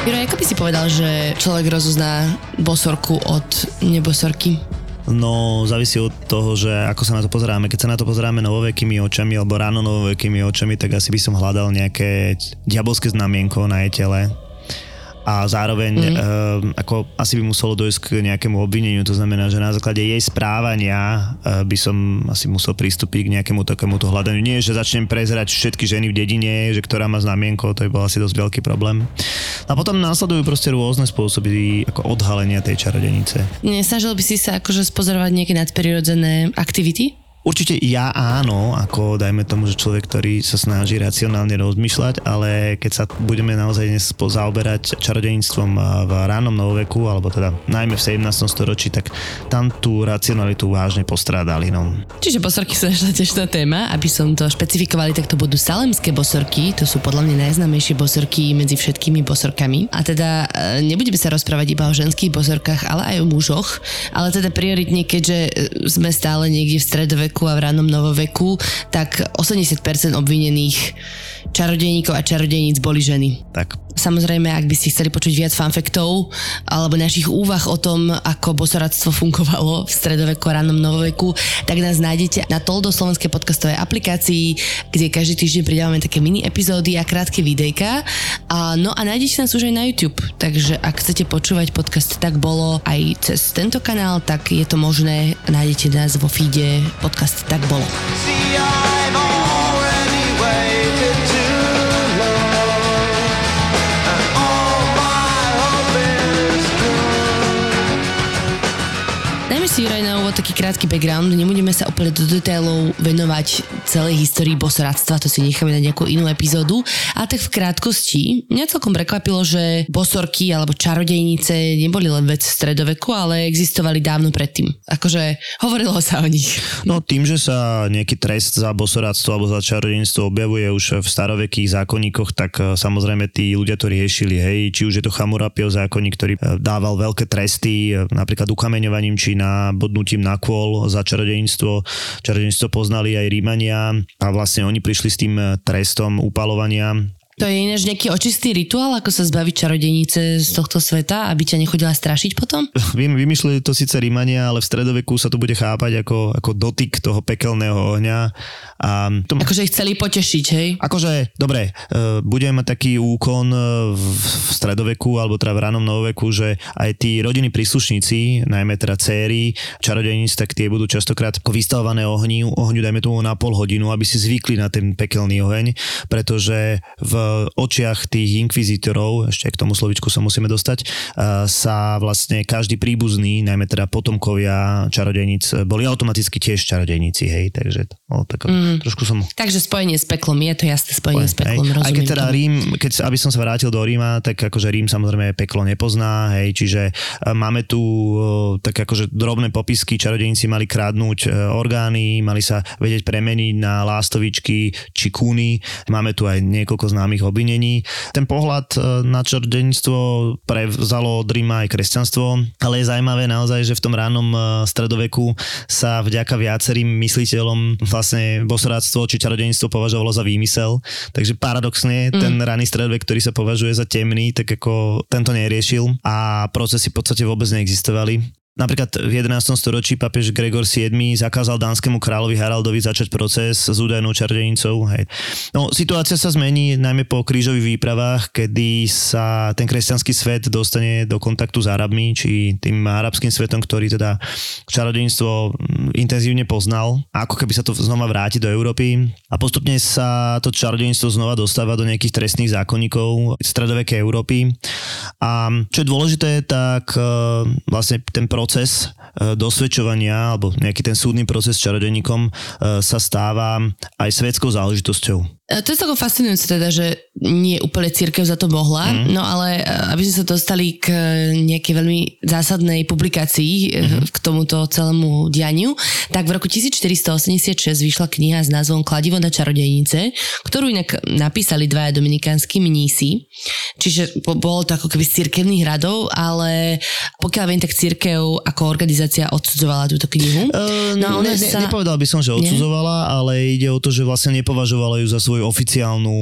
Juro, ako by si povedal, že človek rozozná bosorku od nebosorky? No, závisí od toho, že ako sa na to pozeráme. Keď sa na to pozeráme novovekými očami alebo ráno novovekými očami, tak asi by som hľadal nejaké diabolské znamienko na jej tele a zároveň mm. uh, ako asi by muselo dojsť k nejakému obvineniu, to znamená, že na základe jej správania uh, by som asi musel pristúpiť k nejakému takémuto hľadaniu. Nie, že začnem prezerať všetky ženy v dedine, že ktorá má znamienko, to by bol asi dosť veľký problém. A potom následujú proste rôzne spôsoby ako odhalenia tej čarodenice. Nesnažil by si sa akože spozorovať nejaké nadprirodzené aktivity? Určite ja áno, ako dajme tomu, že človek, ktorý sa snaží racionálne rozmýšľať, ale keď sa budeme naozaj dnes zaoberať čarodeníctvom v ránom novoveku, alebo teda najmä v 17. storočí, tak tam tú racionalitu vážne postrádali. No. Čiže bosorky sú našla tiež téma, aby som to špecifikovali, tak to budú salemské bosorky, to sú podľa mňa najznámejšie bosorky medzi všetkými bosorkami. A teda e, nebudeme sa rozprávať iba o ženských bosorkách, ale aj o mužoch, ale teda prioritne, keďže e, sme stále niekde v stredove stredoveku a v rannom novoveku, tak 80% obvinených čarodejníkov a čarodejníc boli ženy. Tak. Samozrejme, ak by ste chceli počuť viac fanfektov alebo našich úvah o tom, ako bosoradstvo fungovalo v stredoveku a rannom novoveku, tak nás nájdete na Toldo slovenskej podcastovej aplikácii, kde každý týždeň pridávame také mini epizódy a krátke videjka. A, no a nájdete nás už aj na YouTube, takže ak chcete počúvať podcast Tak bolo aj cez tento kanál, tak je to možné, nájdete nás vo feede podcast Tak bolo. See, si Juraj na taký krátky background, nebudeme sa úplne do detailov venovať celej histórii bosoradstva, to si necháme na nejakú inú epizódu, ale tak v krátkosti, mňa celkom prekvapilo, že bosorky alebo čarodejnice neboli len vec stredoveku, ale existovali dávno predtým. Akože hovorilo sa o nich. No tým, že sa nejaký trest za bosoradstvo alebo za čarodejníctvo objavuje už v starovekých zákonníkoch, tak eh, samozrejme tí ľudia to riešili, hej, či už je to Chamurapio zákonník, ktorý eh, dával veľké tresty, eh, napríklad ukameňovaním či na bodnutím na kôl za čarodejníctvo. Čarodejníctvo poznali aj Rímania a vlastne oni prišli s tým trestom upalovania to je ináč nejaký očistý rituál, ako sa zbaviť čarodenice z tohto sveta, aby ťa nechodila strašiť potom? Viem, vymysleli to síce Rímania, ale v stredoveku sa to bude chápať ako, ako dotyk toho pekelného ohňa. A to... Akože ich chceli potešiť, hej? Akože, dobre, uh, budeme mať taký úkon e, v, stredoveku, alebo teda v ranom novoveku, že aj tí rodiny príslušníci, najmä teda céry, čarodeníc, tak tie budú častokrát vystavované ohňu, ohňu dajme tomu na pol hodinu, aby si zvykli na ten pekelný oheň, pretože v očiach tých inkvizitorov, ešte k tomu slovičku sa musíme dostať, sa vlastne každý príbuzný, najmä teda potomkovia čarodejníc, boli automaticky tiež čarodejníci, hej, takže no, tak mm. trošku som... Takže spojenie s peklom, je to jasné spojenie Spojen, s peklom, hej. rozumiem. Aj keď teda tomu. Rím, keď, aby som sa vrátil do Ríma, tak akože Rím samozrejme peklo nepozná, hej, čiže máme tu tak akože drobné popisky, čarodejníci mali krádnuť e, orgány, mali sa vedieť premeniť na lástovičky či kúny, máme tu aj niekoľko známych tých obvinení. Ten pohľad e, na čarodeníctvo prevzalo od Ríma aj kresťanstvo, ale je zaujímavé naozaj, že v tom ránom e, stredoveku sa vďaka viacerým mysliteľom vlastne bosoráctvo či čarodeníctvo považovalo za výmysel. Takže paradoxne mm. ten raný stredovek, ktorý sa považuje za temný, tak ako tento neriešil a procesy v podstate vôbec neexistovali. Napríklad v 11. storočí papež Gregor VII zakázal dánskemu kráľovi Haraldovi začať proces s údajnou čarodenicou. Hej. No, situácia sa zmení najmä po krížových výpravách, kedy sa ten kresťanský svet dostane do kontaktu s Arabmi, či tým arabským svetom, ktorý teda čarodenictvo mm, intenzívne poznal. Ako keby sa to znova vráti do Európy. A postupne sa to čarodenictvo znova dostáva do nejakých trestných zákonníkov stredovekej Európy. A čo je dôležité, tak e, vlastne ten proces proces e, dosvedčovania alebo nejaký ten súdny proces s čarodeníkom e, sa stáva aj svetskou záležitosťou. E, to je celkom fascinujúce teda, že nie úplne církev za to mohla, mm. no ale e, aby sme sa dostali k nejakej veľmi zásadnej publikácii mm. k tomuto celému dianiu, tak v roku 1486 vyšla kniha s názvom Kladivo na čarodejnice, ktorú inak napísali dvaja dominikánsky mnísi. Čiže bolo to ako keby z církevných radov, ale pokiaľ viem, tak církev ako organizácia odsudzovala túto knihu. Uh, no, ne, ne, sa... Nepovedal by som, že odsudzovala, nie? ale ide o to, že vlastne nepovažovala ju za svoj svoju oficiálnu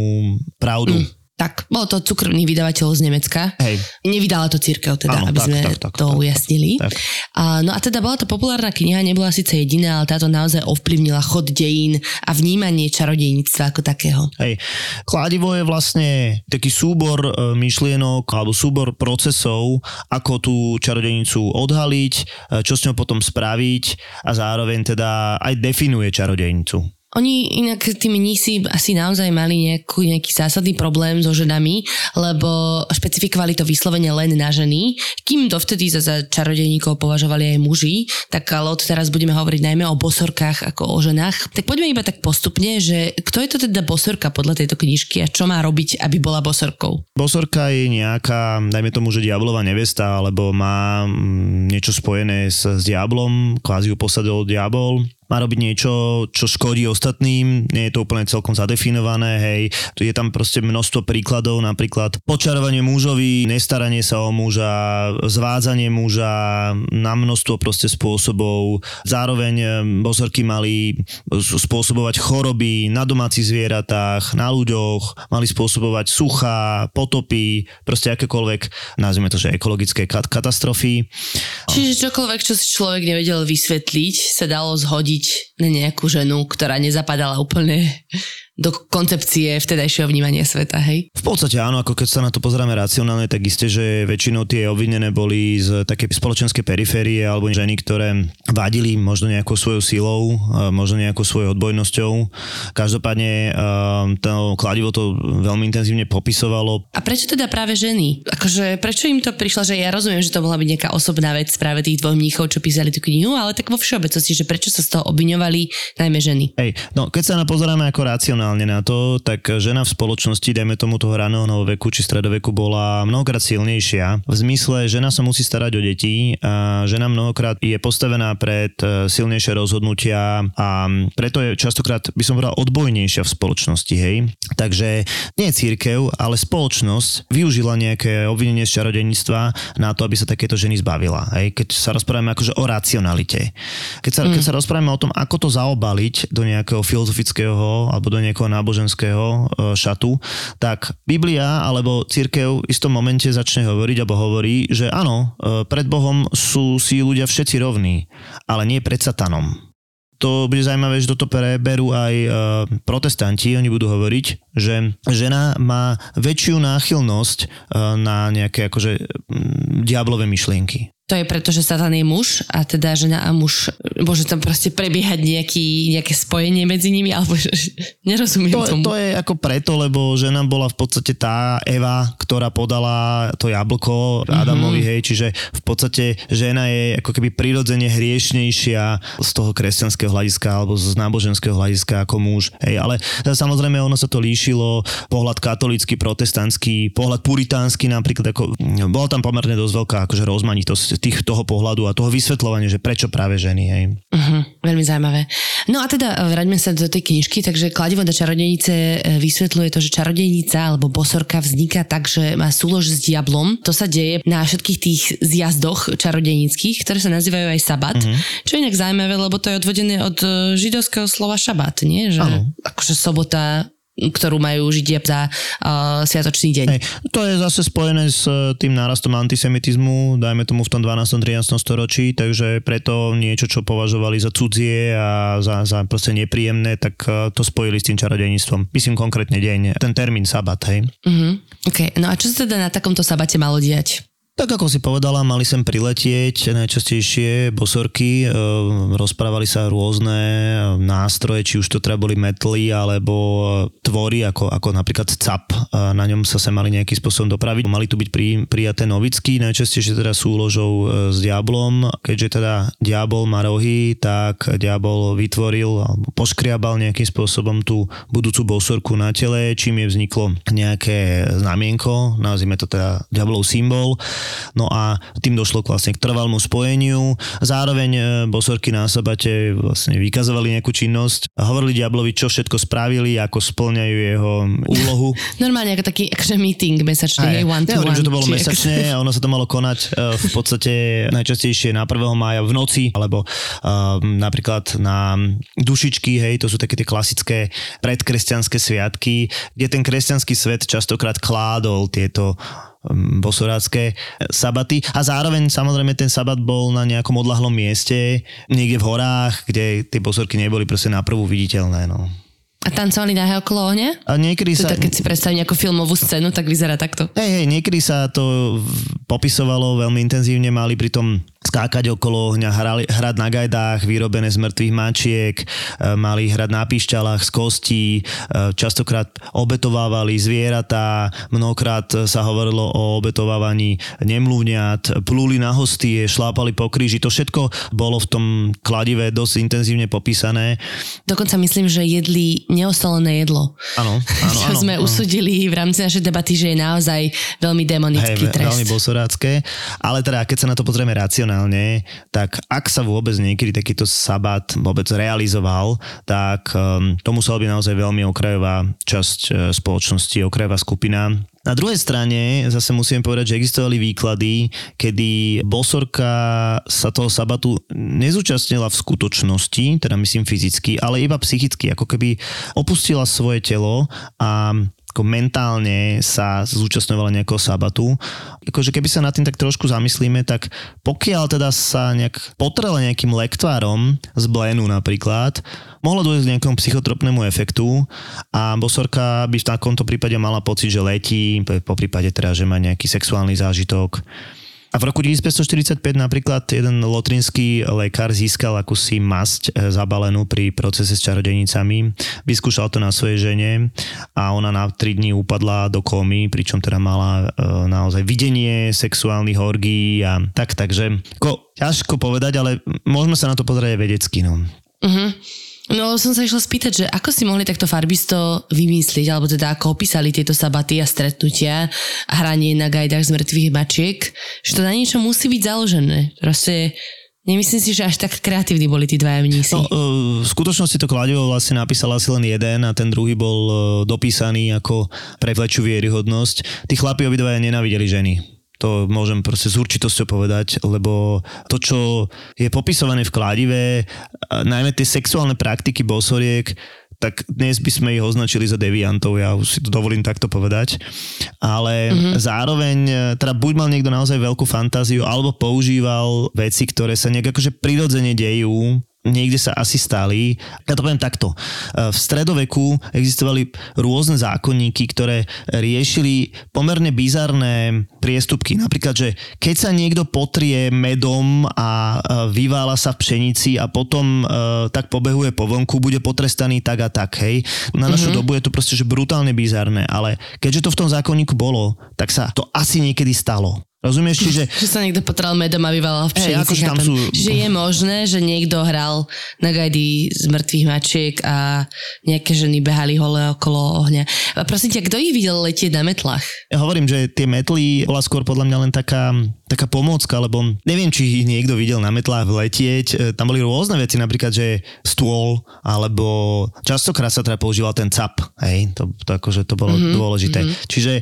pravdu. Mm. Tak, bolo to cukrný vydavateľ z Nemecka. Hej. Nevydala to církev, teda, Áno, aby tak, sme tak, tak, to tak, ujasnili. Tak. A, no a teda bola to populárna kniha, nebola síce jediná, ale táto naozaj ovplyvnila chod dejín a vnímanie čarodejníctva ako takého. Hej. Kladivo je vlastne taký súbor e, myšlienok alebo súbor procesov, ako tú čarodejnicu odhaliť, e, čo s ňou potom spraviť a zároveň teda aj definuje čarodejnicu. Oni inak tí mnísi asi naozaj mali nejaký, nejaký zásadný problém so ženami, lebo špecifikovali to vyslovene len na ženy, kým dovtedy za, za čarodejníkov považovali aj muži, tak ale od teraz budeme hovoriť najmä o bosorkách ako o ženách. Tak poďme iba tak postupne, že kto je to teda bosorka podľa tejto knižky a čo má robiť, aby bola bosorkou? Bosorka je nejaká, dajme tomu, že diablová nevesta, alebo má mm, niečo spojené s, s diablom, kvázi ju posadil diabol, má robiť niečo, čo škodí ostatným, nie je to úplne celkom zadefinované, hej, je tam proste množstvo príkladov, napríklad počarovanie mužovi, nestaranie sa o muža, zvádzanie muža na množstvo proste spôsobov, zároveň eh, bozorky mali spôsobovať choroby na domácich zvieratách, na ľuďoch, mali spôsobovať suchá, potopy, proste akékoľvek, nazvime to, že ekologické katastrofy. Čiže čokoľvek, čo si človek nevedel vysvetliť, sa dalo zhodiť na nejakú ženu, ktorá nezapadala úplne do koncepcie vtedajšieho vnímania sveta, hej? V podstate áno, ako keď sa na to pozeráme racionálne, tak isté, že väčšinou tie obvinené boli z také spoločenskej periférie alebo ženy, ktoré vadili možno nejakou svojou silou, možno nejakou svojou odbojnosťou. Každopádne to kladivo to veľmi intenzívne popisovalo. A prečo teda práve ženy? Akože prečo im to prišlo, že ja rozumiem, že to mohla byť nejaká osobná vec práve tých dvoch mníchov, čo písali tú knihu, ale tak vo všeobecnosti, že prečo sa z toho obviňovali najmä ženy? Hej, no keď sa na pozeráme ako racionálne, racionálne na to, tak žena v spoločnosti, dajme tomu toho raného novoveku či stredoveku, bola mnohokrát silnejšia. V zmysle, žena sa musí starať o deti a žena mnohokrát je postavená pred e, silnejšie rozhodnutia a preto je častokrát, by som povedal, odbojnejšia v spoločnosti, hej. Takže nie církev, ale spoločnosť využila nejaké obvinenie z čarodeníctva na to, aby sa takéto ženy zbavila. Hej. Keď sa rozprávame akože o racionalite. Keď sa, mm. keď sa rozprávame o tom, ako to zaobaliť do nejakého filozofického alebo do nejakého nejakého náboženského e, šatu, tak Biblia alebo církev v istom momente začne hovoriť alebo hovorí, že áno, e, pred Bohom sú si ľudia všetci rovní, ale nie pred satanom to bude zaujímavé, že toto preberú aj e, protestanti. Oni budú hovoriť, že žena má väčšiu náchylnosť na nejaké akože diablové myšlienky to je preto, že Satan je muž a teda žena a muž, môže tam proste prebiehať nejaký, nejaké spojenie medzi nimi, alebo že, nerozumiem to, tomu. To je ako preto, lebo žena bola v podstate tá Eva, ktorá podala to jablko Adamovi, mm-hmm. hej, čiže v podstate žena je ako keby prirodzene hriešnejšia z toho kresťanského hľadiska alebo z náboženského hľadiska ako muž, hej, ale samozrejme ono sa to líšilo, pohľad katolícky, protestantský, pohľad puritánsky napríklad, ako, bola tam pomerne dosť veľká akože rozmanitosť tých, toho pohľadu a toho vysvetľovania, že prečo práve ženy. Hej. Uh-huh, veľmi zaujímavé. No a teda e, vráťme sa do tej knižky, takže Kladivo do čarodejnice e, vysvetľuje to, že čarodejnica alebo bosorka vzniká tak, že má súlož s diablom. To sa deje na všetkých tých zjazdoch čarodejnických, ktoré sa nazývajú aj sabat. Uh-huh. Čo je inak zaujímavé, lebo to je odvodené od e, židovského slova šabat, nie? Že ano. akože sobota ktorú majú Židia za uh, sviatočný deň. Hej, to je zase spojené s uh, tým nárastom antisemitizmu, dajme tomu v tom 12. 13. storočí, takže preto niečo, čo považovali za cudzie a za, za proste nepríjemné, tak uh, to spojili s tým čarodejníctvom. Myslím konkrétne deň, ten termín sabat, hej. Uh-huh. Okay. No a čo sa teda na takomto sabate malo diať? Tak ako si povedala, mali sem priletieť najčastejšie bosorky, e, rozprávali sa rôzne nástroje, či už to treba boli metly alebo tvory, ako, ako napríklad cap. A na ňom sa sa mali nejakým spôsobom dopraviť. Mali tu byť pri, prijaté novicky, najčastejšie teda súložou e, s diablom. Keďže teda diabol má rohy, tak diabol vytvoril alebo poškriabal nejakým spôsobom tú budúcu bosorku na tele, čím je vzniklo nejaké znamienko, nazvime to teda diablov symbol No a tým došlo vlastne k trvalmu spojeniu. Zároveň e, bosorky na sabate vlastne vykazovali nejakú činnosť hovorili Diablovi, čo všetko spravili, ako splňajú jeho úlohu. Normálne ako taký akože meeting mesačný, hej, one to ja one. že to bolo či mesačne a ono sa to malo konať e, v podstate najčastejšie na 1. mája v noci, alebo uh, napríklad na dušičky, hej, to sú také tie klasické predkresťanské sviatky, kde ten kresťanský svet častokrát kládol tieto bosorácké sabaty a zároveň samozrejme ten sabat bol na nejakom odlahlom mieste, niekde v horách, kde tie bosorky neboli proste na prvú viditeľné. No. A tancovali na okolo ohňa? A niekedy sa... tak, keď si predstavím nejakú filmovú scénu, tak vyzerá takto. Hej, hej, niekedy sa to popisovalo veľmi intenzívne, mali pritom skákať okolo ohňa, hrali, hrať na gajdách vyrobené z mŕtvych mačiek, e, mali hrať na píšťalách z kostí, e, častokrát obetovávali zvieratá, mnohokrát sa hovorilo o obetovávaní nemluvňat, plúli na hostie, šlápali po kríži, to všetko bolo v tom kladive dosť intenzívne popísané. Dokonca myslím, že jedli neosolené jedlo. Áno, áno, Čo áno. sme áno. usudili v rámci našej debaty, že je naozaj veľmi demonický Hej, trest. veľmi bosorácké. Ale teda, keď sa na to pozrieme racionálne, tak ak sa vôbec niekedy takýto sabat vôbec realizoval, tak um, to musela byť naozaj veľmi okrajová časť uh, spoločnosti, okrajová skupina. Na druhej strane zase musím povedať, že existovali výklady, kedy bosorka sa toho sabatu nezúčastnila v skutočnosti, teda myslím fyzicky, ale iba psychicky, ako keby opustila svoje telo a ako mentálne sa zúčastňovala nejakého sabatu. Akože keby sa nad tým tak trošku zamyslíme, tak pokiaľ teda sa nejak potrela nejakým lektvárom z Blénu napríklad, mohlo dôjsť k nejakom psychotropnému efektu a bosorka by v takomto prípade mala pocit, že letí, po prípade teda, že má nejaký sexuálny zážitok. A v roku 1545 napríklad jeden lotrinský lekár získal akúsi masť e, zabalenú pri procese s čarodejnicami. Vyskúšal to na svojej žene a ona na 3 dní upadla do komy, pričom teda mala e, naozaj videnie sexuálnych orgí a tak, takže ko, ťažko povedať, ale môžeme sa na to pozrieť vedecky. No. Uh-huh. No som sa išla spýtať, že ako si mohli takto farbisto vymyslieť, alebo teda ako opísali tieto sabaty a stretnutia a hranie na gajdách z mŕtvych mačiek, že to na niečo musí byť založené. Proste nemyslím si, že až tak kreatívni boli tí dvaja mnísi. No, e, v skutočnosti to kladivo vlastne napísal asi len jeden a ten druhý bol e, dopísaný ako pre vieryhodnosť. Tí chlapi obidvaja nenávideli ženy. To môžem proste s určitosťou povedať, lebo to, čo je popisované v kladive, najmä tie sexuálne praktiky bosoriek, tak dnes by sme ich označili za deviantov, ja už si to dovolím takto povedať. Ale mm-hmm. zároveň, e, teda buď mal niekto naozaj veľkú fantáziu, alebo používal veci, ktoré sa nejak akože prirodzene dejú, niekde sa asi stali. Ja to poviem takto. V stredoveku existovali rôzne zákonníky, ktoré riešili pomerne bizarné priestupky. Napríklad, že keď sa niekto potrie medom a vyvála sa v pšenici a potom tak pobehuje po vonku, bude potrestaný tak a tak, hej. Na našu mm-hmm. dobu je to proste že brutálne bizarné, ale keďže to v tom zákonníku bolo, tak sa to asi niekedy stalo. Rozumieš? Čiže... Že sa niekto potral medom a vyvalal v pšenici. Hey, akože tam sú... Že je možné, že niekto hral na gajdy z mŕtvych mačiek a nejaké ženy behali hole okolo ohňa. A prosím ťa, kto ich videl letieť na metlách? Ja hovorím, že tie metly bola skôr podľa mňa len taká, taká pomôcka, lebo neviem, či ich niekto videl na metlách letieť. E, Tam boli rôzne veci, napríklad, že stôl, alebo častokrát sa teda používal ten cap. Hej, to, to akože to bolo mm-hmm, dôležité. Mm-hmm. Čiže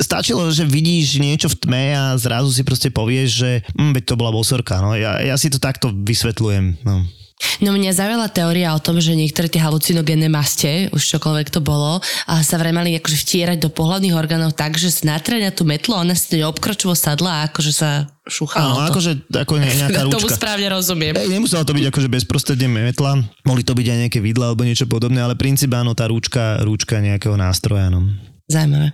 stačilo, že vidíš niečo v tme a zrazu si proste povieš, že hm, veď to bola bosorka. No, ja, ja si to takto vysvetľujem. No. No mňa zaujala teória o tom, že niektoré tie halucinogénne maste, už čokoľvek to bolo, a sa vraj mali akože vtierať do pohľadných orgánov tak, že snatre na tú metlu a ona si to neobkročovo sadla a akože sa šúchala. Áno, akože ako ne, nejaká Tomu rúčka. správne rozumiem. Ej, nemusela to byť akože bezprostredne metla, mohli to byť aj nejaké vidla alebo niečo podobné, ale princíp áno, tá rúčka, rúčka nejakého nástroja. No. Zaujímavé.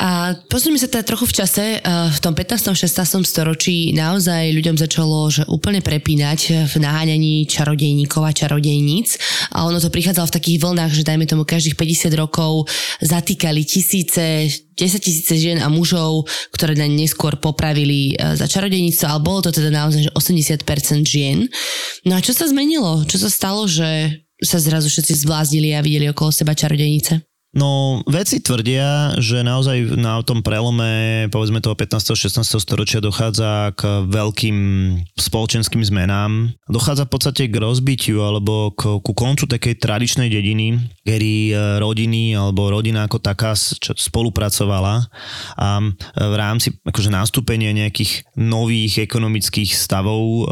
A pozrieme sa teda trochu v čase. V tom 15. 16. storočí naozaj ľuďom začalo že úplne prepínať v naháňaní čarodejníkov a čarodejníc. A ono to prichádzalo v takých vlnách, že dajme tomu každých 50 rokov zatýkali tisíce, 10 tisíce žien a mužov, ktoré na neskôr popravili e, za čarodejníctvo, ale bolo to teda naozaj že 80% žien. No a čo sa zmenilo? Čo sa stalo, že sa zrazu všetci zvlázdili a videli okolo seba čarodejnice? No, veci tvrdia, že naozaj na tom prelome, povedzme toho 15. 16. storočia dochádza k veľkým spoločenským zmenám. Dochádza v podstate k rozbitiu alebo k, ku koncu takej tradičnej dediny, kedy e, rodiny alebo rodina ako taká spolupracovala a e, v rámci akože nastúpenia nejakých nových ekonomických stavov e,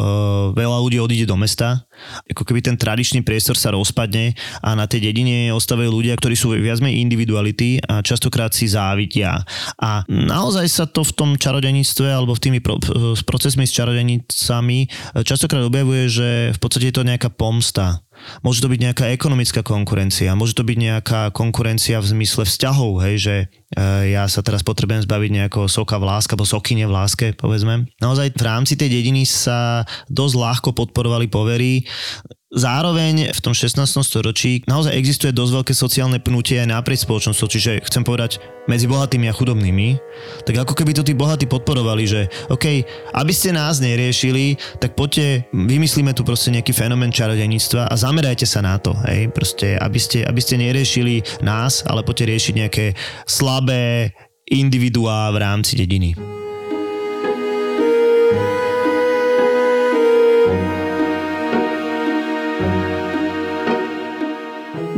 veľa ľudí odíde do mesta ako keby ten tradičný priestor sa rozpadne a na tej dedine ostávajú ľudia, ktorí sú viac menej individuality a častokrát si závidia. A naozaj sa to v tom čarodejníctve alebo v tými s procesmi s čarodenicami častokrát objavuje, že v podstate je to nejaká pomsta Môže to byť nejaká ekonomická konkurencia, môže to byť nejaká konkurencia v zmysle vzťahov, hej, že e, ja sa teraz potrebujem zbaviť nejakého soka v láske, alebo sokyne v láske, povedzme. Naozaj v rámci tej dediny sa dosť ľahko podporovali povery, Zároveň v tom 16. storočí naozaj existuje dosť veľké sociálne pnutie aj naprieč spoločnosťou, čiže chcem povedať medzi bohatými a chudobnými, tak ako keby to tí bohatí podporovali, že OK, aby ste nás neriešili, tak poďte, vymyslíme tu proste nejaký fenomén čarodejníctva a zamerajte sa na to, hej, proste, aby ste, aby ste neriešili nás, ale poďte riešiť nejaké slabé individuá v rámci dediny.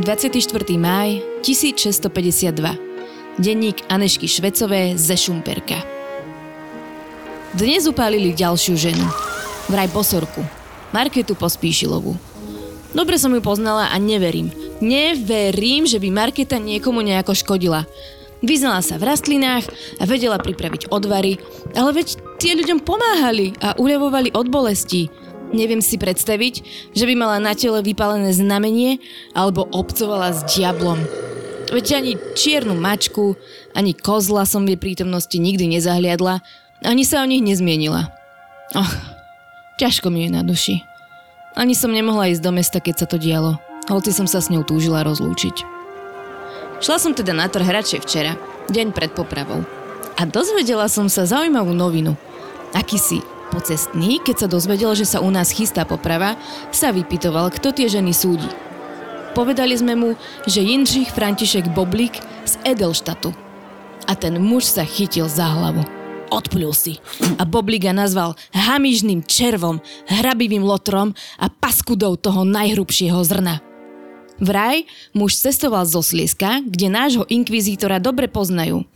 24. máj 1652. Denník Anešky Švecové ze Šumperka. Dnes upálili ďalšiu ženu. Vraj bosorku. Marketu Pospíšilovú. Dobre som ju poznala a neverím. Neverím, že by Marketa niekomu nejako škodila. Vyznala sa v rastlinách a vedela pripraviť odvary, ale veď tie ľuďom pomáhali a uľavovali od bolesti. Neviem si predstaviť, že by mala na tele vypálené znamenie alebo obcovala s diablom. Veď ani čiernu mačku, ani kozla som v jej prítomnosti nikdy nezahliadla, ani sa o nich nezmienila. Och, ťažko mi je na duši. Ani som nemohla ísť do mesta, keď sa to dialo, hoci som sa s ňou túžila rozlúčiť. Šla som teda na trh radšej včera, deň pred popravou. A dozvedela som sa zaujímavú novinu. Akýsi Pocestný, keď sa dozvedel, že sa u nás chystá poprava, sa vypitoval, kto tie ženy súdi. Povedali sme mu, že Jindřich František Boblík z Edelštatu. A ten muž sa chytil za hlavu. Odplul si. A Boblíka nazval hamižným červom, hrabivým lotrom a paskudou toho najhrubšieho zrna. Vraj muž cestoval zo Slieska, kde nášho inkvizítora dobre poznajú –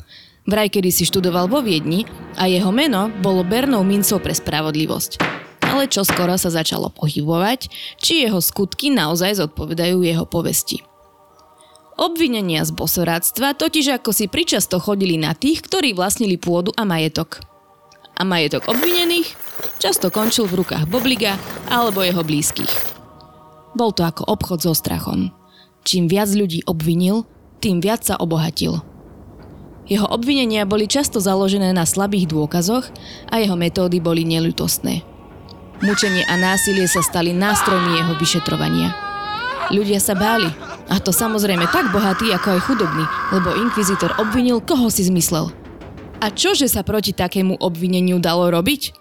Vraj kedy si študoval vo Viedni a jeho meno bolo bernou mincov pre spravodlivosť. Ale čo skoro sa začalo pohybovať, či jeho skutky naozaj zodpovedajú jeho povesti. Obvinenia z bosoráctva totiž ako si pričasto chodili na tých, ktorí vlastnili pôdu a majetok. A majetok obvinených často končil v rukách Bobliga alebo jeho blízkych. Bol to ako obchod so strachom. Čím viac ľudí obvinil, tým viac sa obohatil – jeho obvinenia boli často založené na slabých dôkazoch a jeho metódy boli nelutostné. Mučenie a násilie sa stali nástrojmi jeho vyšetrovania. Ľudia sa báli, a to samozrejme tak bohatý, ako aj chudobný, lebo inkvizitor obvinil, koho si zmyslel. A čože sa proti takému obvineniu dalo robiť?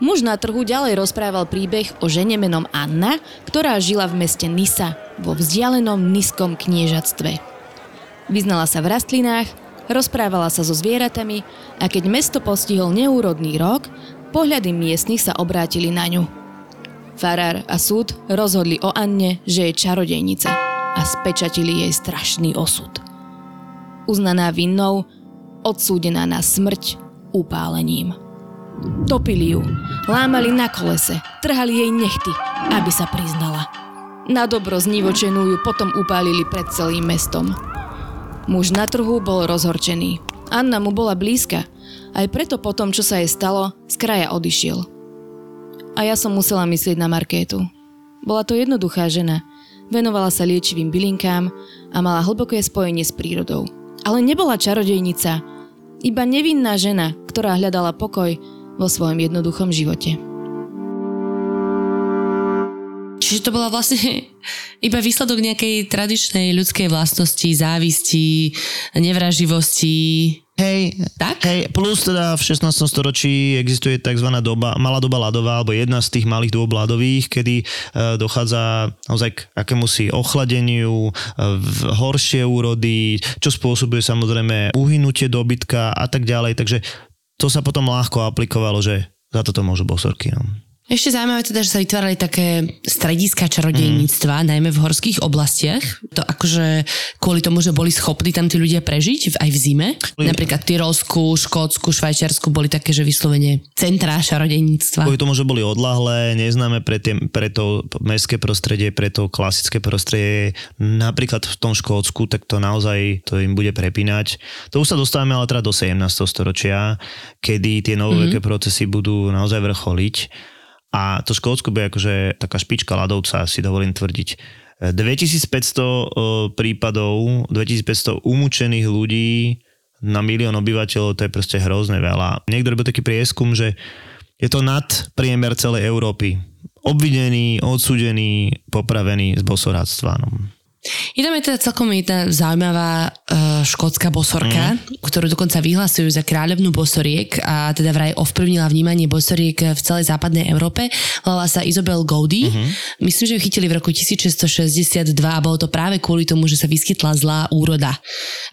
Muž na trhu ďalej rozprával príbeh o žene menom Anna, ktorá žila v meste Nisa, vo vzdialenom niskom kniežatstve. Vyznala sa v rastlinách, rozprávala sa so zvieratami a keď mesto postihol neúrodný rok, pohľady miestnych sa obrátili na ňu. Farár a súd rozhodli o Anne, že je čarodejnica a spečatili jej strašný osud. Uznaná vinnou, odsúdená na smrť upálením. Topili ju, lámali na kolese, trhali jej nechty, aby sa priznala. Na dobro znivočenú ju potom upálili pred celým mestom. Muž na trhu bol rozhorčený. Anna mu bola blízka, aj preto po tom, čo sa jej stalo, z kraja odišiel. A ja som musela myslieť na Markétu. Bola to jednoduchá žena, venovala sa liečivým bylinkám a mala hlboké spojenie s prírodou. Ale nebola čarodejnica. Iba nevinná žena, ktorá hľadala pokoj vo svojom jednoduchom živote. Čiže to bola vlastne iba výsledok nejakej tradičnej ľudskej vlastnosti, závisti, nevraživosti. Hej, Tak? hej, plus teda v 16. storočí existuje tzv. doba, malá doba ľadová, alebo jedna z tých malých dôb ľadových, kedy e, dochádza naozaj k akémusi ochladeniu, e, v horšie úrody, čo spôsobuje samozrejme uhynutie dobytka a tak ďalej, takže to sa potom ľahko aplikovalo, že za toto môžu bosorky. No. Ešte zaujímavé teda, že sa vytvárali také strediska čarodejníctva, mm. najmä v horských oblastiach. To akože kvôli tomu, že boli schopní tam tí ľudia prežiť aj v zime. Napríklad Tyrolsku, Škótsku, Švajčiarsku boli také, že vyslovene centrá čarodejníctva. Kvôli tomu, že boli odlahlé, neznáme pre, tie, pre to mestské prostredie, pre to klasické prostredie, napríklad v tom Škótsku, tak to naozaj to im bude prepínať. To už sa dostávame ale teda do 17. storočia, kedy tie novoveké mm-hmm. procesy budú naozaj vrcholiť. A to Škótsko bude akože taká špička ľadovca, si dovolím tvrdiť. 2500 eh, prípadov, 2500 umúčených ľudí na milión obyvateľov, to je proste hrozne veľa. Niekto robil taký prieskum, že je to nad priemer celej Európy. Obvinený, odsúdený, popravený z bosoráctva. No. Je tam aj teda celkom jedna zaujímavá uh, škótska bosorka, mm. ktorú dokonca vyhlasujú za kráľovnú bosoriek a teda vraj ovplyvnila vnímanie bosoriek v celej západnej Európe. Volala sa Isabel Goudy. Mm-hmm. Myslím, že ju chytili v roku 1662 a bolo to práve kvôli tomu, že sa vyskytla zlá úroda.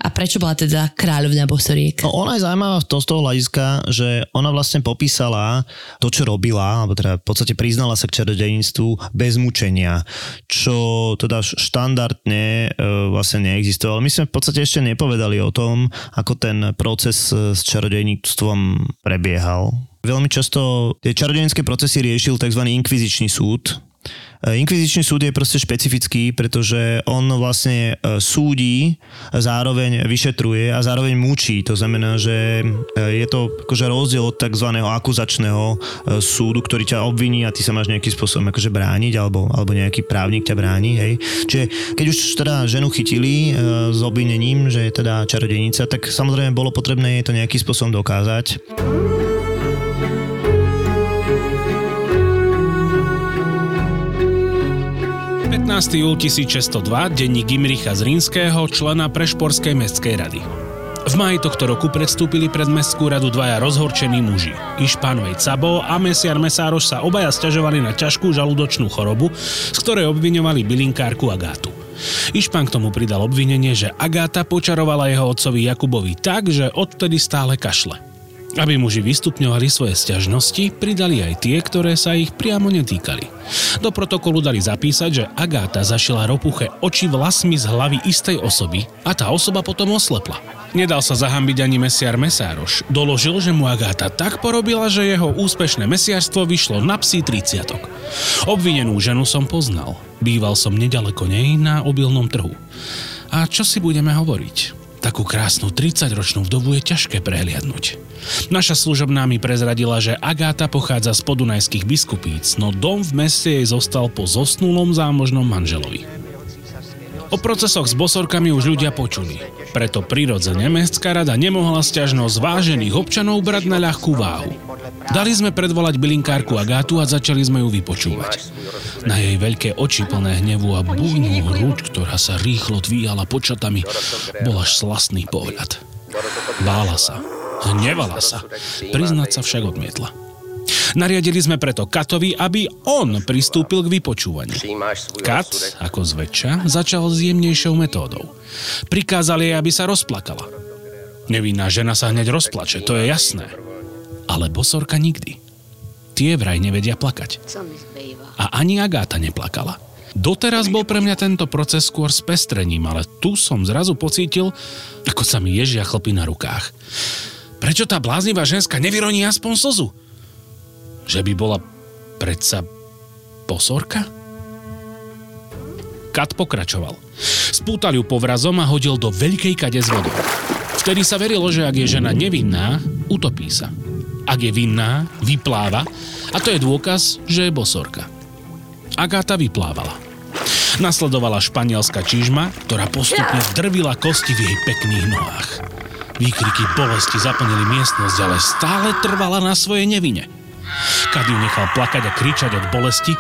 A prečo bola teda kráľovná bosoriek? No ona je zaujímavá to z toho hľadiska, že ona vlastne popísala to, čo robila, alebo teda v podstate priznala sa k čarodejníctvu bez mučenia, čo teda štandardne e, vlastne neexistovalo. My sme v podstate ešte nepovedali o tom, ako ten proces e, s čarodejníctvom prebiehal. Veľmi často tie čarodejnícke procesy riešil tzv. inkvizičný súd, Inkvizičný súd je proste špecifický, pretože on vlastne e, súdi, zároveň vyšetruje a zároveň mučí. To znamená, že e, je to akože rozdiel od tzv. akuzačného súdu, ktorý ťa obviní a ty sa máš nejakým spôsobom akože brániť alebo, alebo nejaký právnik ťa bráni. Hej. Čiže keď už teda ženu chytili s obvinením, že je teda čarodejnica, tak samozrejme bolo potrebné jej to nejakým spôsobom dokázať. 15. júl 1602, denní Gimricha z Rínskeho, člena Prešporskej mestskej rady. V máji tohto roku predstúpili pred mestskú radu dvaja rozhorčení muži. Išpánovej Cabo a Mesiar Mesároš sa obaja stiažovali na ťažkú žalúdočnú chorobu, z ktorej obviňovali bylinkárku Agátu. Išpán k tomu pridal obvinenie, že Agáta počarovala jeho otcovi Jakubovi tak, že odtedy stále kašle. Aby muži vystupňovali svoje sťažnosti, pridali aj tie, ktoré sa ich priamo netýkali. Do protokolu dali zapísať, že Agáta zašila ropuche oči vlasmi z hlavy istej osoby a tá osoba potom oslepla. Nedal sa zahambiť ani mesiar Mesároš. Doložil, že mu Agáta tak porobila, že jeho úspešné mesiarstvo vyšlo na psí 30. Obvinenú ženu som poznal. Býval som nedaleko nej na obilnom trhu. A čo si budeme hovoriť? Takú krásnu 30-ročnú vdovu je ťažké prehliadnúť. Naša služobná mi prezradila, že Agáta pochádza z podunajských biskupíc, no dom v meste jej zostal po zosnulom zámožnom manželovi. O procesoch s bosorkami už ľudia počuli. Preto prirodzene mestská rada nemohla sťažnosť vážených občanov brať na ľahkú váhu. Dali sme predvolať bylinkárku Agátu a začali sme ju vypočúvať. Na jej veľké oči plné hnevu a bujnú hruď, ktorá sa rýchlo dvíjala počatami, bol až slastný pohľad. Bála sa, hnevala sa, priznať sa však odmietla. Nariadili sme preto Katovi, aby on pristúpil k vypočúvaniu. Kat, ako zväčša, začal s jemnejšou metódou. Prikázal jej, aby sa rozplakala. Nevinná žena sa hneď rozplače, to je jasné. Ale bosorka nikdy. Tie vraj nevedia plakať. A ani Agáta neplakala. Doteraz bol pre mňa tento proces skôr s pestrením, ale tu som zrazu pocítil, ako sa mi ježia chlpy na rukách. Prečo tá bláznivá ženská nevyroní aspoň slzu? Že by bola predsa bosorka? Kat pokračoval. Spútal ju povrazom a hodil do veľkej kade s vodou. Vtedy sa verilo, že ak je žena nevinná, utopí sa. Ak je vinná, vypláva a to je dôkaz, že je bosorka. Agáta vyplávala. Nasledovala španielská čižma, ktorá postupne drvila kosti v jej pekných nohách. Výkriky bolesti zaplnili miestnosť, ale stále trvala na svojej nevine. Kady nechal plakať a kričať od bolesti,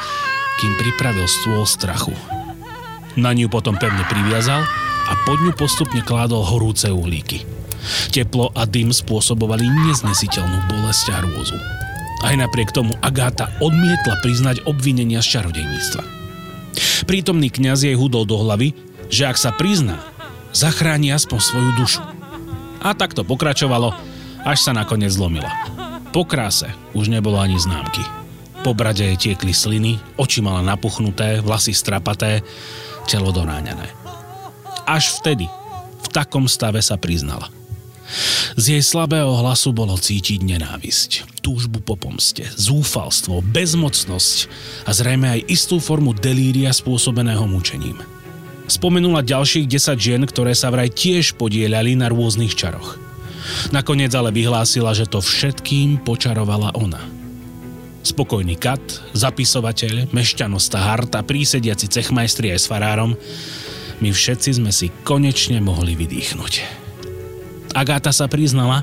kým pripravil stôl strachu. Na ňu potom pevne priviazal a pod ňu postupne kládol horúce uhlíky. Teplo a dym spôsobovali neznesiteľnú bolesť a hrôzu. Aj napriek tomu Agáta odmietla priznať obvinenia z čarodejníctva. Prítomný kňaz jej hudol do hlavy, že ak sa prizná, zachráni aspoň svoju dušu. A tak to pokračovalo, až sa nakoniec zlomila. Po kráse už nebolo ani známky. Po brade jej tiekli sliny, oči mala napuchnuté, vlasy strapaté, telo doráňané. Až vtedy, v takom stave sa priznala. Z jej slabého hlasu bolo cítiť nenávisť, túžbu po pomste, zúfalstvo, bezmocnosť a zrejme aj istú formu delíria spôsobeného mučením. Spomenula ďalších 10 žien, ktoré sa vraj tiež podielali na rôznych čaroch. Nakoniec ale vyhlásila, že to všetkým počarovala ona. Spokojný Kat, zapisovateľ, mešťanosta Hart a prísediaci cechmajstri aj s farárom, my všetci sme si konečne mohli vydýchnuť. Agáta sa priznala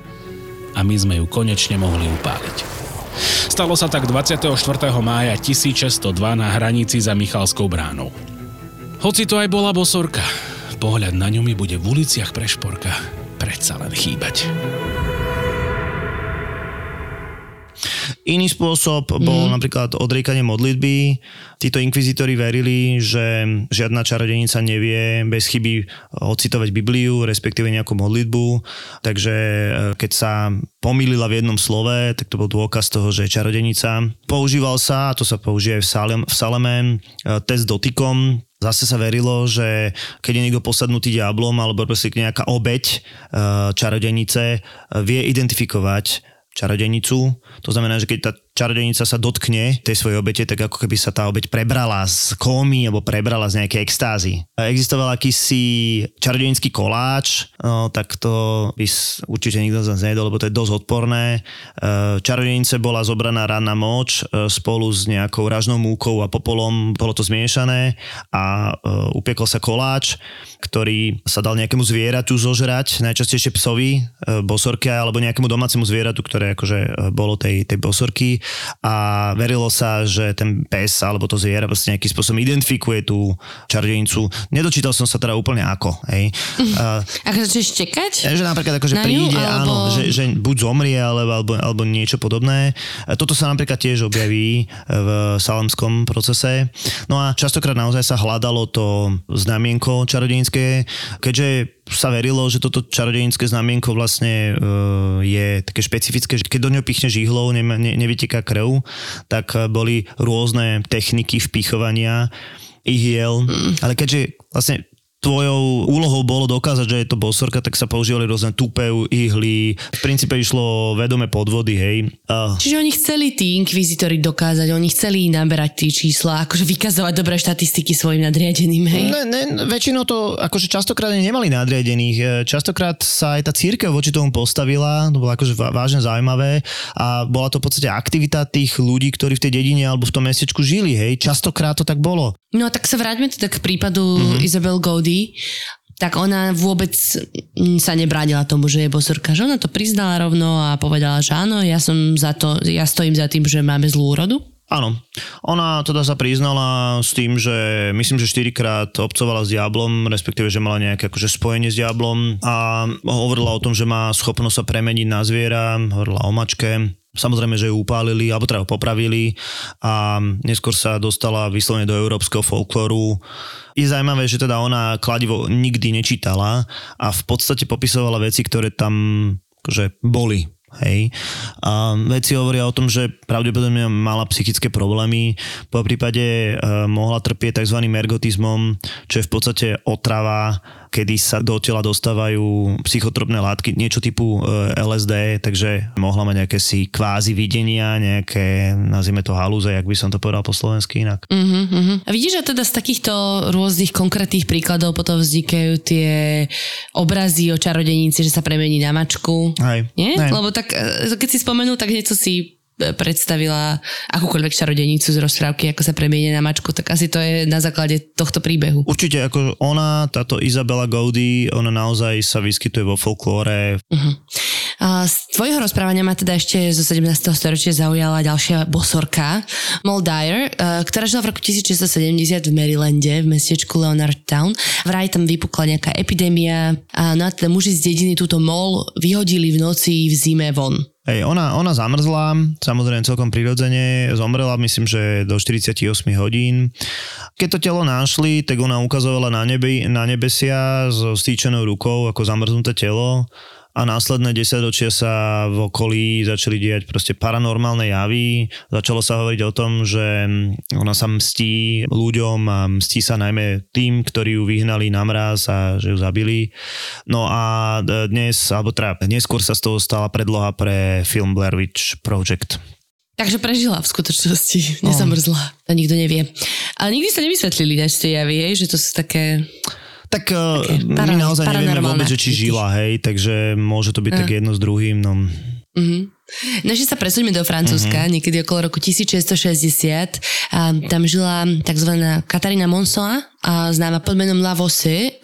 a my sme ju konečne mohli upáliť. Stalo sa tak 24. mája 1602 na hranici za Michalskou bránou. Hoci to aj bola bosorka, pohľad na ňu mi bude v uliciach Prešporka predsa len chýbať. Iný spôsob bol mm. napríklad odriekanie modlitby. Títo inkvizitori verili, že žiadna čarodenica nevie bez chyby ocitovať Bibliu, respektíve nejakú modlitbu. Takže e, keď sa pomýlila v jednom slove, tak to bol dôkaz toho, že je čarodenica. Používal sa, a to sa použije v, Salem, v Saleme, e, test dotykom, Zase sa verilo, že keď je niekto posadnutý diablom alebo nejaká obeď čarodenice, vie identifikovať čarodenicu. To znamená, že keď tá čarodejnica sa dotkne tej svojej obete, tak ako keby sa tá obeť prebrala z kómy alebo prebrala z nejakej extázy. Existoval akýsi čarodejnický koláč, no, tak to by určite nikto z nás nejedol, lebo to je dosť odporné. E, čarodejnice bola zobraná ranná moč e, spolu s nejakou ražnou múkou a popolom, bolo to zmiešané a e, upiekol sa koláč, ktorý sa dal nejakému zvieratu zožrať, najčastejšie psovi, bosorke alebo nejakému domácemu zvieratu, ktoré akože bolo tej, tej bosorky a verilo sa, že ten pes alebo to zviera vlastne nejakým spôsobom identifikuje tú čarodejnicu. Nedočítal som sa teda úplne ako. Hej. Uh, ako začneš čekať? Že napríklad akože príde, alebo... áno, že, že buď zomrie alebo, alebo, alebo niečo podobné. Toto sa napríklad tiež objaví v salamskom procese. No a častokrát naozaj sa hľadalo to znamienko čarodejnické, keďže sa verilo, že toto čarodejnické znamienko vlastne uh, je také špecifické, že keď do ňoho pichne žihlou, ne, ne, nevyteká krv, tak boli rôzne techniky vpichovania ihiel, mm. ale keďže vlastne tvojou úlohou bolo dokázať, že je to bosorka, tak sa používali rôzne tupe, ihly. V princípe išlo vedome podvody, hej. Uh. Čiže oni chceli tí inkvizitori dokázať, oni chceli naberať tie čísla, akože vykazovať dobré štatistiky svojim nadriadeným, hej? Ne, ne, väčšinou to, akože častokrát nemali nadriadených. E, častokrát sa aj tá církev voči tomu postavila, to bolo akože vážne zaujímavé a bola to v podstate aktivita tých ľudí, ktorí v tej dedine alebo v tom mestečku žili, hej. Častokrát to tak bolo. No tak sa vráťme teda k prípadu mm-hmm. Isabel Gaudy tak ona vôbec sa nebránila tomu, že je bosorka. Že ona to priznala rovno a povedala, že áno, ja som za to, ja stojím za tým, že máme zlú úrodu. Áno, ona teda sa priznala s tým, že myslím, že štyrikrát obcovala s diablom, respektíve, že mala nejaké akože spojenie s diablom a hovorila o tom, že má schopnosť sa premeniť na zviera, hovorila o mačke, Samozrejme, že ju upálili, alebo teda popravili a neskôr sa dostala vyslovene do európskeho folklóru. Je zaujímavé, že teda ona kladivo nikdy nečítala a v podstate popisovala veci, ktoré tam akože boli Hej. A veci hovoria o tom, že pravdepodobne mala psychické problémy, po prípade e, mohla trpieť tzv. mergotizmom, čo je v podstate otrava kedy sa do tela dostávajú psychotropné látky, niečo typu e, LSD, takže mohla mať nejaké si kvázi videnia, nejaké, nazvime to halúze, jak by som to povedal po slovensky inak. Uh-huh, uh-huh. A vidíš, že teda z takýchto rôznych konkrétnych príkladov potom vznikajú tie obrazy o čarodenici, že sa premení na mačku. Hej. Nie? Hej. Lebo tak, e, keď si spomenul, tak niečo si predstavila akúkoľvek čarodenicu z rozprávky, ako sa premienia na mačku, tak asi to je na základe tohto príbehu. Určite, ako ona, táto Izabela Gaudy, ona naozaj sa vyskytuje vo folklóre. Uh-huh. A z tvojho rozprávania ma teda ešte zo 17. storočia zaujala ďalšia bosorka, Moll Dyer, e, ktorá žila v roku 1670 v Marylande, v mestečku Leonardtown. Vraj tam vypukla nejaká epidémia a no a teda muži z dediny túto Moll vyhodili v noci v zime von. Hej, ona, ona zamrzla, samozrejme celkom prirodzene, zomrela myslím, že do 48 hodín. Keď to telo našli, tak ona ukazovala na, nebi, na nebesia so stýčenou rukou ako zamrznuté telo a následné desaťročia sa v okolí začali diať proste paranormálne javy. Začalo sa hovoriť o tom, že ona sa mstí ľuďom a mstí sa najmä tým, ktorí ju vyhnali na mraz a že ju zabili. No a dnes, alebo teda neskôr sa z toho stala predloha pre film Blair Witch Project. Takže prežila v skutočnosti, nezamrzla, to nikto nevie. Ale nikdy sa nevysvetlili na tie javy, že to sú také... Tak okay. Eh, my naozaj nevieme vôbec, že či žila, hej, takže môže to byť uh. tak jedno s druhým, no. Uh-huh. No ešte sa presuňme do Francúzska, uh-huh. niekedy okolo roku 1660. A tam žila tzv. Katarína Monsoa, známa pod menom Lavose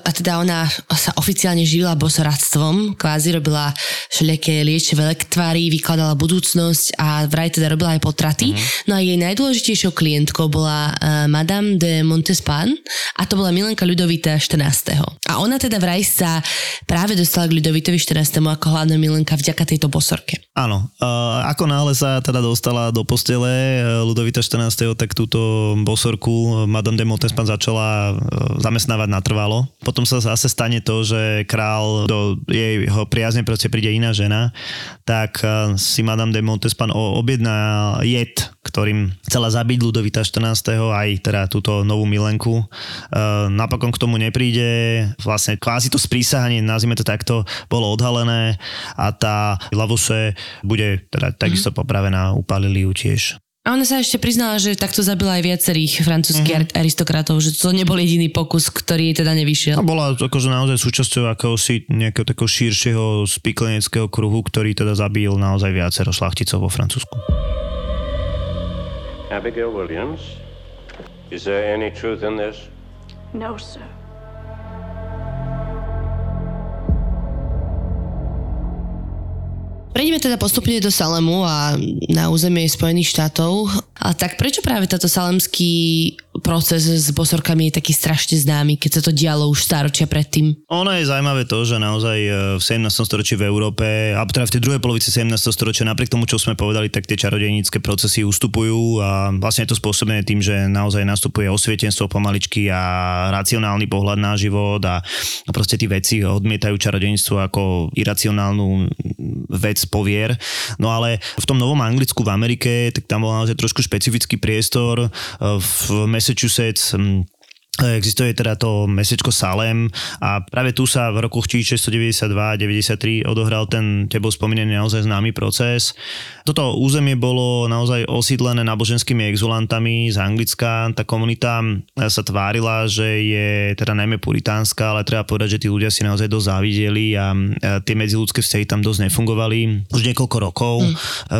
a teda ona sa oficiálne živila bosoradstvom, kvázi robila všelijaké liečivé lektvary, vykladala budúcnosť a vraj teda robila aj potraty. Uh-huh. No a jej najdôležitejšou klientkou bola uh, Madame de Montespan a to bola Milenka Ľudovita 14. A ona teda vraj sa práve dostala k Ľudovitovi 14. ako hlavná Milenka vďaka tejto bosorke. Áno, ako náhle sa teda dostala do postele Ľudovita 14. tak túto bosorku Madame de Montespan začala e, zamestnávať natrvalo. Potom sa zase stane to, že král do jeho priazne proste príde iná žena, tak e, si Madame de Montespan objedná jed, ktorým chcela zabiť Ludovita 14. aj teda túto novú milenku. E, napokon k tomu nepríde, vlastne kvázi to sprísahanie, nazvime to takto, bolo odhalené a tá Lavuse bude teda takisto mm-hmm. popravená, upálili ju tiež. A ona sa ešte priznala, že takto zabila aj viacerých francúzských mm-hmm. aristokratov, že to nebol jediný pokus, ktorý jej teda nevyšiel. A bola akože naozaj súčasťou akéhosi nejakého takého širšieho spikleneckého kruhu, ktorý teda zabil naozaj viacero šlachticov vo Francúzsku. Abigail Williams, is there any truth in this? No, sir. Prejdeme teda postupne do Salemu a na územie Spojených štátov. A tak prečo práve táto salemský proces s bosorkami je taký strašne známy, keď sa to dialo už stáročia predtým? Ono je zaujímavé to, že naozaj e, v 17. storočí v Európe, a teda v tej druhej polovici 17. storočia, napriek tomu, čo sme povedali, tak tie čarodejnícke procesy ustupujú a vlastne je to spôsobené tým, že naozaj nastupuje osvietenstvo pomaličky a racionálny pohľad na život a proste tí veci odmietajú čarodejníctvo ako iracionálnu vec povier. No ale v tom novom Anglicku v Amerike, tak tam bol naozaj trošku špecifický priestor. V Massachusetts Existuje teda to mesečko Salem a práve tu sa v roku 1692-93 odohral ten tebou spomínaný naozaj známy proces. Toto územie bolo naozaj osídlené náboženskými exulantami z Anglicka. Tá komunita sa tvárila, že je teda najmä puritánska, ale treba povedať, že tí ľudia si naozaj dosť závideli a tie medziludské vzťahy tam dosť nefungovali už niekoľko rokov. Mm.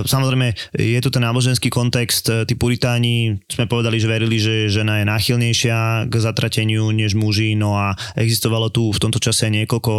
Samozrejme, je tu ten náboženský kontext. Tí puritáni, sme povedali, že verili, že žena je náchylnejšia k zatrateniu než muži, no a existovalo tu v tomto čase niekoľko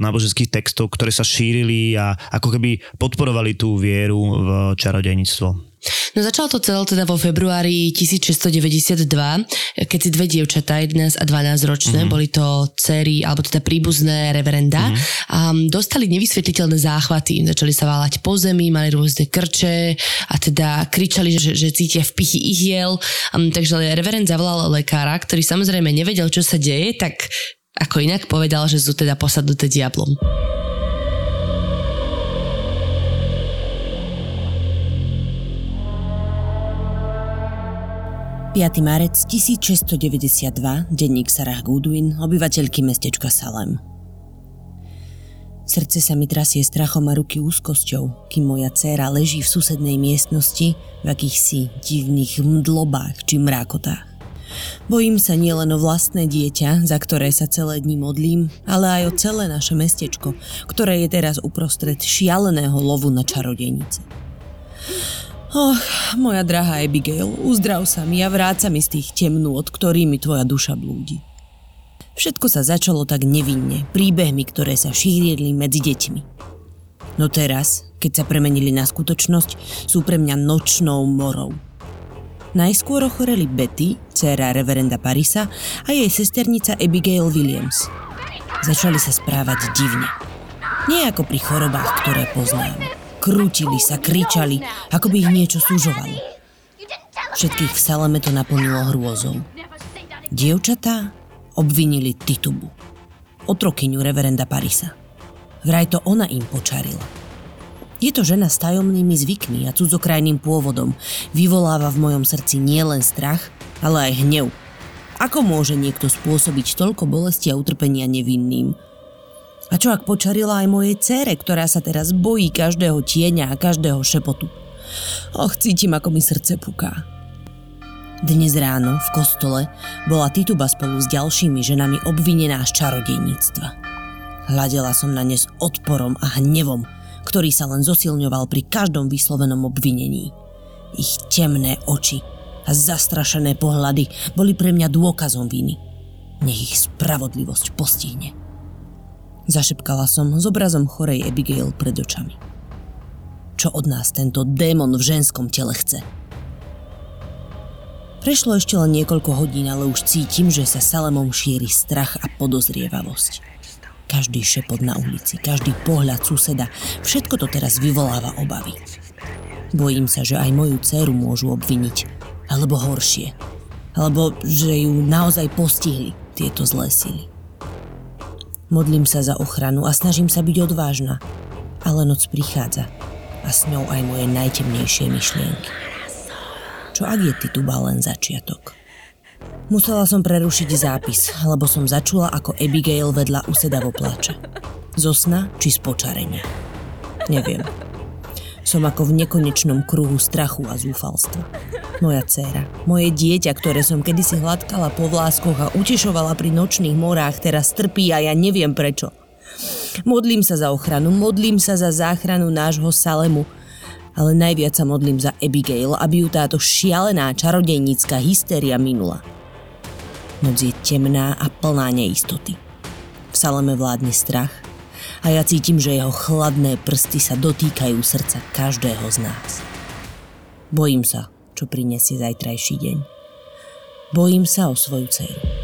náboženských textov, ktoré sa šírili a ako keby podporovali tú vieru v čarodejníctvo. No začalo to celé teda vo februári 1692, keď si dve dievčatá, 11 a 12 ročné, mm-hmm. boli to cery, alebo teda príbuzné reverenda, mm-hmm. a dostali nevysvetliteľné záchvaty. Začali sa váľať po zemi, mali rôzne krče a teda kričali, že, že cítia vpichy ihiel. Um, takže reverend zavolal lekára, ktorý samozrejme nevedel, čo sa deje, tak ako inak povedal, že sú teda posadnuté diablom. 5. marec 1692, denník Sarah Goodwin, obyvateľky mestečka Salem. Srdce sa mi trasie strachom a ruky úzkosťou, kým moja dcéra leží v susednej miestnosti v akýchsi divných mdlobách či mrákotách. Bojím sa nielen o vlastné dieťa, za ktoré sa celé dní modlím, ale aj o celé naše mestečko, ktoré je teraz uprostred šialeného lovu na čarodejnice. Och, moja drahá Abigail, uzdrav sa mi a vráť sa mi z tých temnôt, ktorými tvoja duša blúdi. Všetko sa začalo tak nevinne, príbehmi, ktoré sa šírili medzi deťmi. No teraz, keď sa premenili na skutočnosť, sú pre mňa nočnou morou. Najskôr ochoreli Betty, dcéra reverenda Parisa a jej sesternica Abigail Williams. Začali sa správať divne. Nie ako pri chorobách, ktoré poznám. Krútili sa, kričali, ako by ich niečo súžovalo. Všetkých v Saleme to naplnilo hrôzou. Dievčatá obvinili Titubu, otrokyňu reverenda Parisa. Vraj to ona im počarila. Je to žena s tajomnými zvykmi a cudzokrajným pôvodom. Vyvoláva v mojom srdci nielen strach, ale aj hnev. Ako môže niekto spôsobiť toľko bolesti a utrpenia nevinným? A čo ak počarila aj mojej cére, ktorá sa teraz bojí každého tieňa a každého šepotu? Och, cítim, ako mi srdce puká. Dnes ráno v kostole bola Tituba spolu s ďalšími ženami obvinená z čarodejníctva. Hľadela som na ne s odporom a hnevom, ktorý sa len zosilňoval pri každom vyslovenom obvinení. Ich temné oči a zastrašené pohľady boli pre mňa dôkazom viny. Nech ich spravodlivosť postihne. Zašepkala som s obrazom chorej Abigail pred očami. Čo od nás tento démon v ženskom tele chce? Prešlo ešte len niekoľko hodín, ale už cítim, že sa Salemom šíri strach a podozrievavosť. Každý šepot na ulici, každý pohľad suseda, všetko to teraz vyvoláva obavy. Bojím sa, že aj moju dceru môžu obviniť. Alebo horšie. Alebo že ju naozaj postihli tieto zlé sily. Modlím sa za ochranu a snažím sa byť odvážna. Ale noc prichádza a s ňou aj moje najtemnejšie myšlienky. Čo ak je Tituba len začiatok? Musela som prerušiť zápis, lebo som začula, ako Abigail vedľa usedavo plače. Zo sna či z počarenia. Neviem. Som ako v nekonečnom kruhu strachu a zúfalstva. Moja dcéra, moje dieťa, ktoré som kedysi hladkala po vláskoch a utešovala pri nočných morách, teraz trpí a ja neviem prečo. Modlím sa za ochranu, modlím sa za záchranu nášho Salemu, ale najviac sa modlím za Abigail, aby ju táto šialená čarodejnícka hystéria minula. Noc je temná a plná neistoty. V Saleme vládne strach a ja cítim, že jeho chladné prsty sa dotýkajú srdca každého z nás. Bojím sa, čo prinesie zajtrajší deň. Bojím sa o svoju dceru.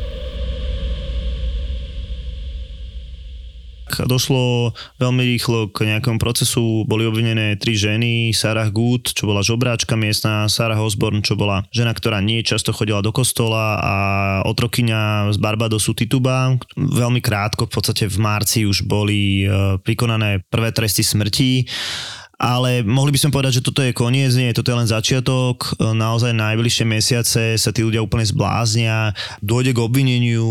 Došlo veľmi rýchlo k nejakom procesu. Boli obvinené tri ženy, Sarah Good, čo bola žobráčka miestna, Sarah Osborne, čo bola žena, ktorá nie často chodila do kostola a otrokyňa z Barbadosu Tituba. Veľmi krátko, v podstate v marci už boli e, prikonané prvé tresty smrti ale mohli by sme povedať, že toto je koniec, nie, toto je len začiatok, naozaj najbližšie mesiace sa tí ľudia úplne zbláznia, dôjde k obvineniu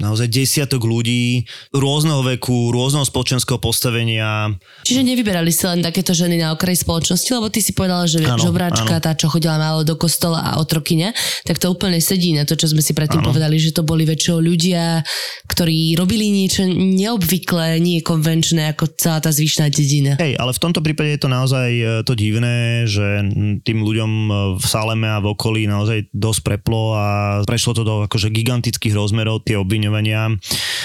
naozaj desiatok ľudí rôzneho veku, rôzneho spoločenského postavenia. Čiže nevyberali si len takéto ženy na okraji spoločnosti, lebo ty si povedala, že ano, žobráčka, ano. tá, čo chodila málo do kostola a otrokyne, tak to úplne sedí na to, čo sme si predtým ano. povedali, že to boli väčšinou ľudia, ktorí robili niečo neobvyklé, nie konvenčné ako celá tá zvyšná dedina. Hej, ale v tomto prípade je to naozaj e, to divné, že tým ľuďom e, v Saleme a v okolí naozaj dosť preplo a prešlo to do akože gigantických rozmerov tie obviňovania.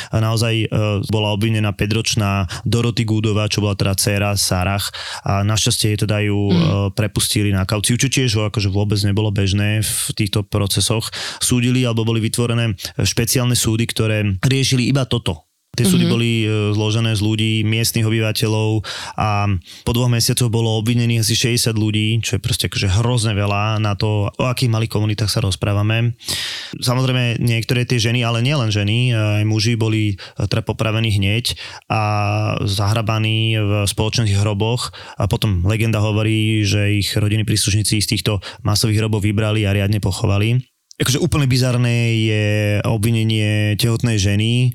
A naozaj e, bola obvinená 5-ročná Doroty Gúdová, čo bola teda dcéra Sarah a našťastie jej teda ju mm. prepustili na kauciu, čo tiež akože vôbec nebolo bežné v týchto procesoch. Súdili alebo boli vytvorené špeciálne súdy, ktoré riešili iba toto, Tie súdy mm-hmm. boli e, zložené z ľudí, miestnych obyvateľov a po dvoch mesiacoch bolo obvinených asi 60 ľudí, čo je proste akože hrozne veľa na to, o akých malých komunitách sa rozprávame. Samozrejme niektoré tie ženy, ale nielen ženy, aj muži boli e, teda popravení hneď a zahrabaní v spoločných hroboch a potom legenda hovorí, že ich rodiny príslušníci z týchto masových hrobov vybrali a riadne pochovali akože úplne bizarné je obvinenie tehotnej ženy, e,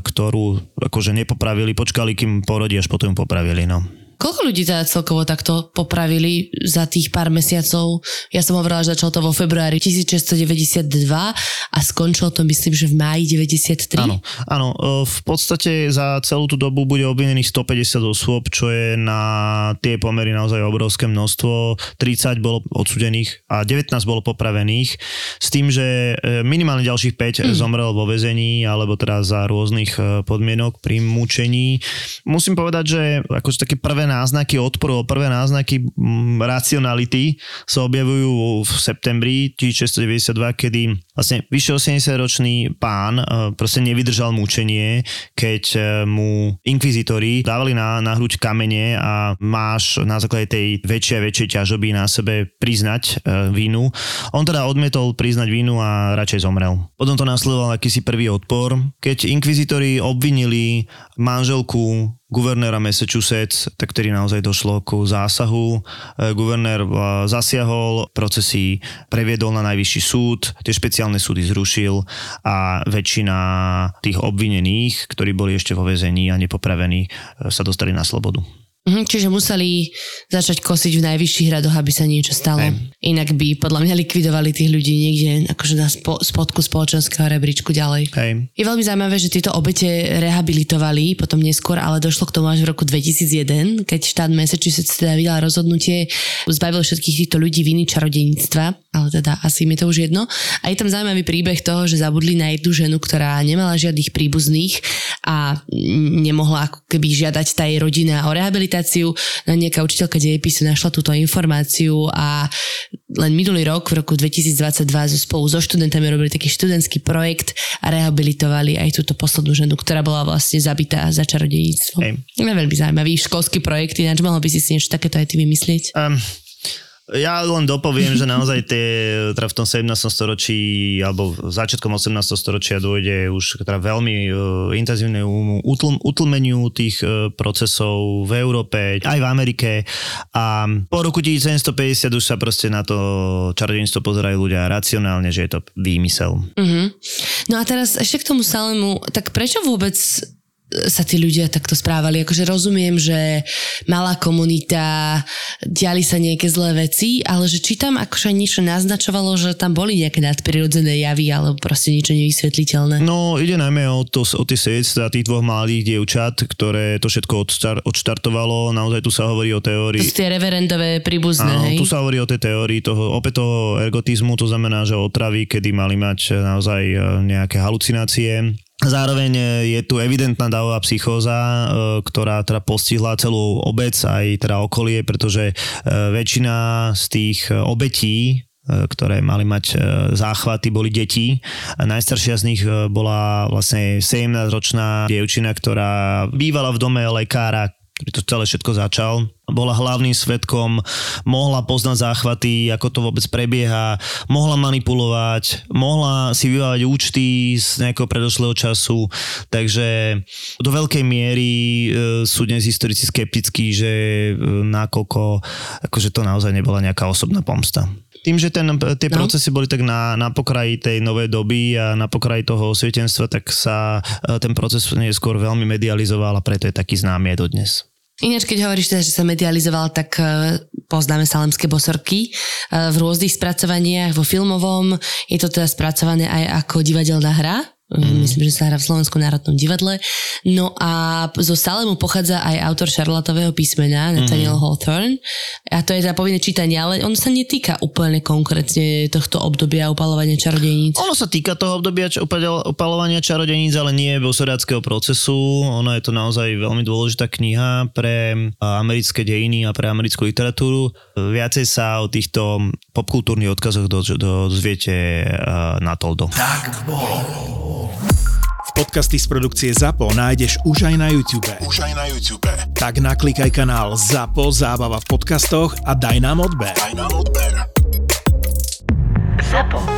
ktorú akože nepopravili, počkali, kým porodí, až potom ju popravili, no. Koľko ľudí teda celkovo takto popravili za tých pár mesiacov? Ja som hovorila, že začalo to vo februári 1692 a skončilo to myslím, že v máji 93. Áno, áno, e, v podstate za celú tú dobu bude obvinených 150 osôb, čo je na tie pomery naozaj obrovské množstvo. 30 bolo odsudených a 19 bolo popravených s tým, že e, minimálne ďalších 5 mm. zomrel vo vezení alebo teda za rôznych e, podmienok pri mučení. Musím povedať, že akože také prvé náznaky odporu, prvé náznaky m, racionality sa objavujú v septembri 1692, kedy vlastne vyše 80-ročný pán proste nevydržal mučenie, keď mu inkvizitori dávali na, na hruď kamene a máš na základe tej väčšej a väčšej ťažoby na sebe priznať e, vínu. On teda odmietol priznať vínu a radšej zomrel. Potom to následoval akýsi prvý odpor, keď inkvizitori obvinili manželku guvernéra Massachusetts, tak ktorý naozaj došlo ku zásahu. E, guvernér e, zasiahol, procesy previedol na najvyšší súd, tie špeciálne súdy zrušil a väčšina tých obvinených, ktorí boli ešte vo väzení a nepopravení, e, sa dostali na slobodu. Mhm, čiže museli začať kosiť v najvyšších radoch, aby sa niečo stalo. Aj. Inak by podľa mňa likvidovali tých ľudí niekde akože na spo, spodku spoločenského rebríčku ďalej. Hej. Je veľmi zaujímavé, že tieto obete rehabilitovali potom neskôr, ale došlo k tomu až v roku 2001, keď štát Massachusetts teda vydal rozhodnutie, zbavil všetkých týchto ľudí viny čarodejníctva, ale teda asi mi to už jedno. A je tam zaujímavý príbeh toho, že zabudli na jednu ženu, ktorá nemala žiadnych príbuzných a nemohla ako keby žiadať tá jej rodina o rehabilitáciu meditáciu, nejaká učiteľka dejepisu našla túto informáciu a len minulý rok, v roku 2022, spolu so študentami robili taký študentský projekt a rehabilitovali aj túto poslednú ženu, ktorá bola vlastne zabitá za čarodejníctvo. Hey. veľmi zaujímavý školský projekt, ináč mohol by si si niečo takéto aj ty vymyslieť. Um, ja len dopoviem, že naozaj tie, teda v tom 17. storočí alebo začiatkom 18. storočia dôjde už teda veľmi uh, intenzívnemu utlm, utlmeniu tých uh, procesov v Európe, aj v Amerike a po roku 1750 už sa proste na to čarodejníctvo pozerajú ľudia racionálne, že je to výmysel. Uh-huh. No a teraz ešte k tomu celému, tak prečo vôbec sa tí ľudia takto správali. Akože rozumiem, že malá komunita, diali sa nejaké zlé veci, ale že či tam akože niečo naznačovalo, že tam boli nejaké nadprirodzené javy alebo proste niečo nevysvetliteľné. No ide najmä o, to, o tie svedectvá tých dvoch mladých dievčat, ktoré to všetko odstart, odštartovalo. Naozaj tu sa hovorí o teórii. To sú tie reverendové príbuzné, Áno, hej? tu sa hovorí o tej teórii toho, opäť toho ergotizmu, to znamená, že otravy, kedy mali mať naozaj e, nejaké halucinácie Zároveň e, je tu evidentná davová psychóza, e, ktorá teda postihla celú obec aj teda okolie, pretože e, väčšina z tých obetí ktoré mali mať záchvaty, boli deti. Najstaršia z nich bola vlastne 17-ročná dievčina, ktorá bývala v dome lekára, ktorý to celé všetko začal. Bola hlavným svetkom, mohla poznať záchvaty, ako to vôbec prebieha, mohla manipulovať, mohla si vyvávať účty z nejakého predošlého času, takže do veľkej miery e, sú dnes historici skeptickí, že e, nakoľko akože to naozaj nebola nejaká osobná pomsta tým, že ten, tie no. procesy boli tak na, na pokraji tej novej doby a na pokraji toho osvietenstva, tak sa e, ten proces neskôr veľmi medializoval a preto je taký známy aj dodnes. Ináč, keď hovoríš teda, že sa medializoval, tak uh, poznáme salemské bosorky v rôznych spracovaniach, vo filmovom. Je to teda spracované aj ako divadelná hra Mm. Myslím, že sa hrá v Slovenskom národnom divadle. No a zo Salemu pochádza aj autor Šarlatového písmena, Nathaniel mm. Hawthorne. A to je teda povinné čítanie, ale on sa netýka úplne konkrétne tohto obdobia upalovania čarodejníc. Ono sa týka toho obdobia upalovania čarodejníc, ale nie bosoráckého procesu. Ono je to naozaj veľmi dôležitá kniha pre americké dejiny a pre americkú literatúru. Viacej sa o týchto popkultúrnych odkazoch dozviete na Toldo. Tak bolo. Podcasty z produkcie ZAPO nájdeš už aj na YouTube. Už aj na YouTube. Tak naklikaj kanál ZAPO Zábava v podcastoch a daj nám odber. Daj nám odber. ZAPO.